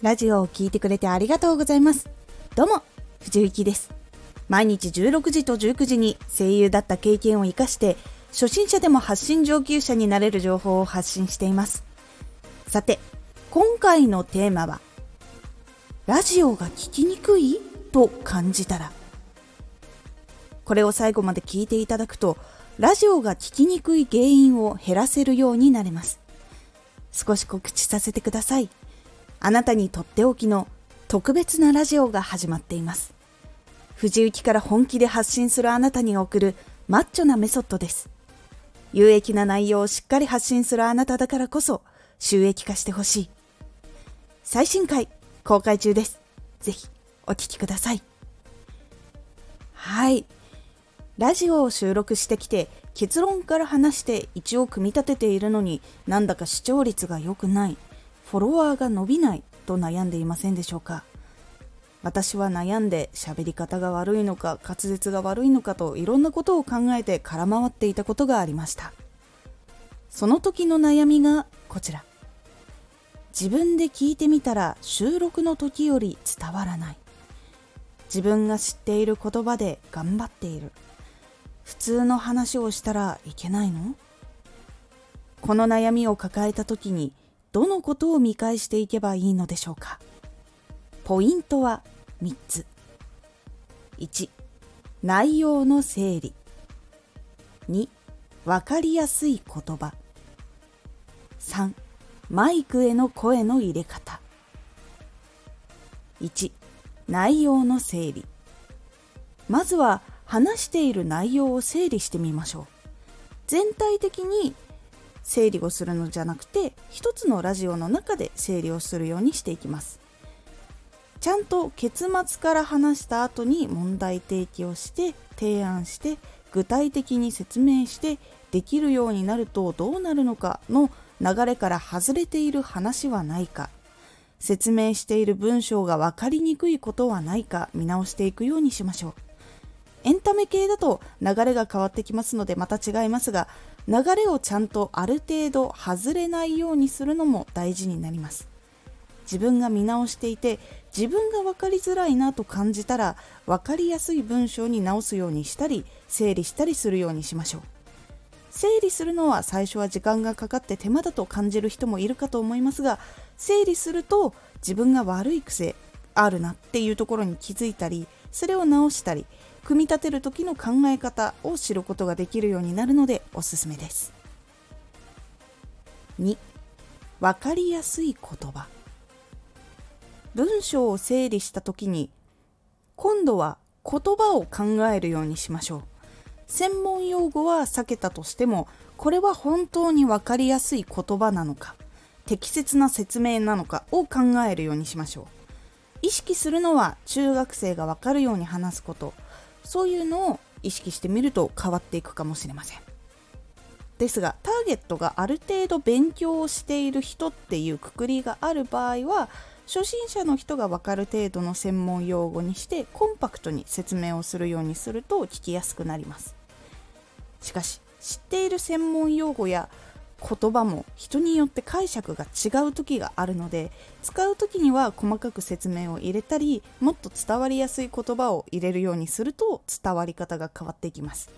ラジオを聴いてくれてありがとうございます。どうも、藤幸です。毎日16時と19時に声優だった経験を活かして、初心者でも発信上級者になれる情報を発信しています。さて、今回のテーマは、ラジオが聞きにくい？と感じたら、これを最後まで聞いていただくと、ラジオが聞きにくい原因を減らせるようになれます。少し告知させてください。あなたにとっておきの特別なラジオが始まっています。藤雪から本気で発信するあなたに送るマッチョなメソッドです。有益な内容をしっかり発信するあなただからこそ収益化してほしい。最新回公開中です。ぜひお聴きください。はい。ラジオを収録してきて結論から話して一応組み立てているのになんだか視聴率が良くない。フォロワーが伸びないと悩んでいませんでしょうか？私は悩んで喋り方が悪いのか滑舌が悪いのかといろんなことを考えて空回っていたことがありました。その時の悩みがこちら。自分で聞いてみたら収録の時より伝わらない。自分が知っている言葉で頑張っている。普通の話をしたらいけないの？この悩みを抱えた時にどのことを見返していけばいいのでしょうか？ポイントは3つ。1内容の整理。2分かりやすい言葉。3マイクへの声の入れ方。1内容の整理。まずは話している内容を整理してみましょう。全体的に整理をするのじゃなくて一つのラジオの中で整理をするようにしていきます。ちゃんと結末から話した後に問題提起をして提案して具体的に説明してできるようになるとどうなるのかの流れから外れている話はないか。説明している文章が分かりにくいことはないか見直していくようにしましょう。エンタメ系だと流れが変わってきますのでまた違いますが流れをちゃんとある程度外れないようにするのも大事になります。自分が見直していて自分が分かりづらいなと感じたら分かりやすい文章に直すようにしたり整理したりするようにしましょう。整理するのは最初は時間がかかって手間だと感じる人もいるかと思いますが整理すると自分が悪い癖あるなっていうところに気づいたりそれを直したり組み立てる時の考え方を知ることができるようになるのでおすすめです。2分かりやすい言葉。文章を整理した時に今度は言葉を考えるようにしましょう。専門用語は避けたとしてもこれは本当に分かりやすい言葉なのか適切な説明なのかを考えるようにしましょう。意識するのは中学生が分かるように話すこと。そういうのを意識してみると変わっていくかもしれません。ですがターゲットがある程度勉強をしている人っていうくくりがある場合は初心者の人が分かる程度の専門用語にしてコンパクトに説明をするようにすると聞きやすくなります。しかし知っている専門用語や言葉も人によって解釈が違う時があるので使う時には細かく説明を入れたりもっと伝わりやすい言葉を入れるようにすると伝わり方が変わっていきます。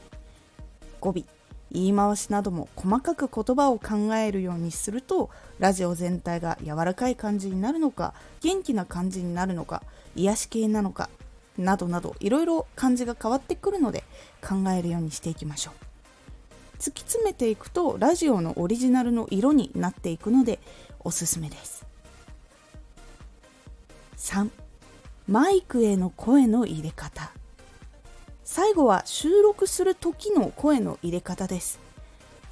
語尾。言い回しなども細かく言葉を考えるようにするとラジオ全体が柔らかい感じになるのか元気な感じになるのか癒し系なのかなどなどいろいろ感じが変わってくるので考えるようにしていきましょう。突き詰めていくとラジオのオリジナルの色になっていくのでおすすめです。3マイクへの声の入れ方。最後は収録する時の声の入れ方です。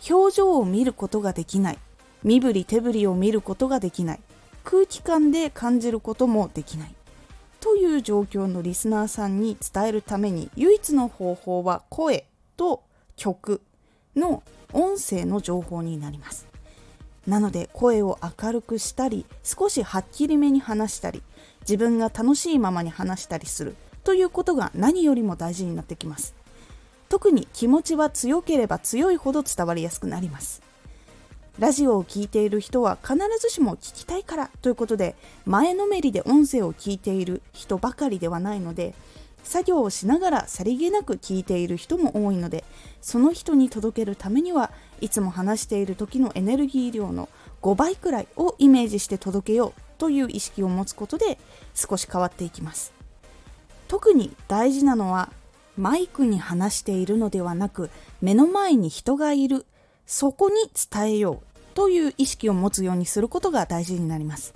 表情を見ることができない。身振り手振りを見ることができない。空気感で感じることもできない。という状況のリスナーさんに伝えるために唯一の方法は声と曲。の音声の情報になります。なので声を明るくしたり少しはっきりめに話したり自分が楽しいままに話したりするということが何よりも大事になってきます。特に気持ちは強ければ強いほど伝わりやすくなります。ラジオを聴いている人は必ずしも聞きたいからということで前のめりで音声を聞いている人ばかりではないので作業をしながらさりげなく聞いている人も多いのでその人に届けるためにはいつも話している時のエネルギー量の5倍くらいをイメージして届けようという意識を持つことで少し変わっていきます。特に大事なのはマイクに話しているのではなく目の前に人がいるそこに伝えようという意識を持つようにすることが大事になります。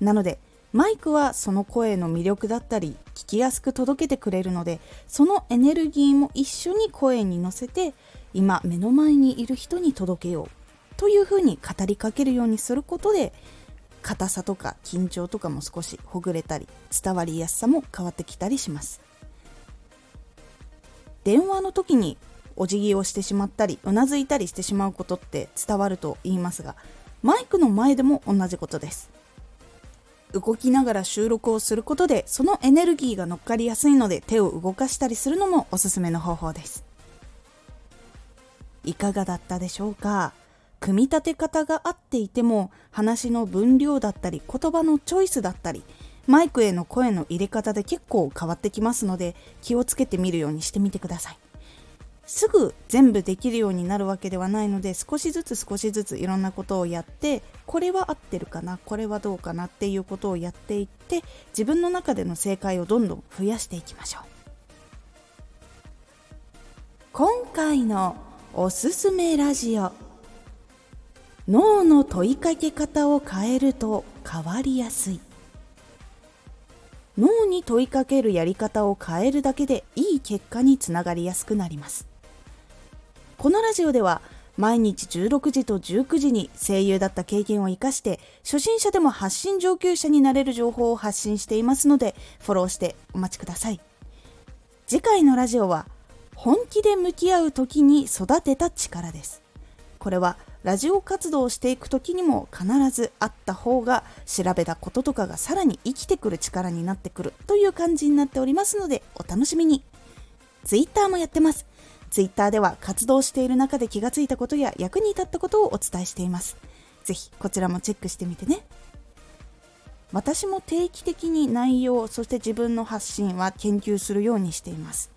なのでマイクはその声の魅力だったり聞きやすく届けてくれるのでそのエネルギーも一緒に声に乗せて今目の前にいる人に届けようというふうに語りかけるようにすることで硬さとか緊張とかも少しほぐれたり伝わりやすさも変わってきたりします。電話の時にお辞儀をしてしまったりうなずいたりしてしまうことって伝わると言いますがマイクの前でも同じことです。動きながら収録をすることでそのエネルギーが乗っかりやすいので手を動かしたりするのもおすすめの方法です。いかがだったでしょうか？組み立て方が合っていても話の分量だったり言葉のチョイスだったりマイクへの声の入れ方で結構変わってきますので気をつけてみるようにしてみてください。すぐ全部できるようになるわけではないので少しずつ少しずついろんなことをやってこれは合ってるかなこれはどうかなっていうことをやっていって自分の中での正解をどんどん増やしていきましょう。今回のおすすめラジオ。脳の問いかけ方を変えると変わりやすい。脳に問いかけるやり方を変えるだけでいい結果につながりやすくなります。このラジオでは毎日16時と19時に声優だった経験を生かして初心者でも発信上級者になれる情報を発信していますのでフォローしてお待ちください。次回のラジオは本気で向き合う時に育てた力です。これはラジオ活動をしていく時にも必ずあった方が調べたこととかがさらに生きてくる力になってくるという感じになっておりますのでお楽しみに。Twitter もやってます。Twitter では活動している中で気がついたことや役に立ったことをお伝えしています。ぜひこちらもチェックしてみてね。私も定期的に内容、そして自分の発信は研究するようにしています。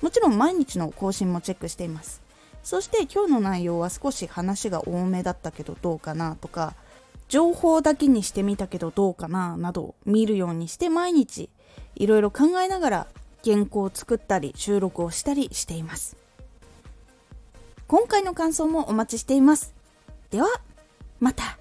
もちろん毎日の更新もチェックしています。そして今日の内容は少し話が多めだったけどどうかなとか、情報だけにしてみたけどどうかななど見るようにして毎日いろいろ考えながら原稿を作ったり収録をしたりしています。今回の感想もお待ちしています。では、また。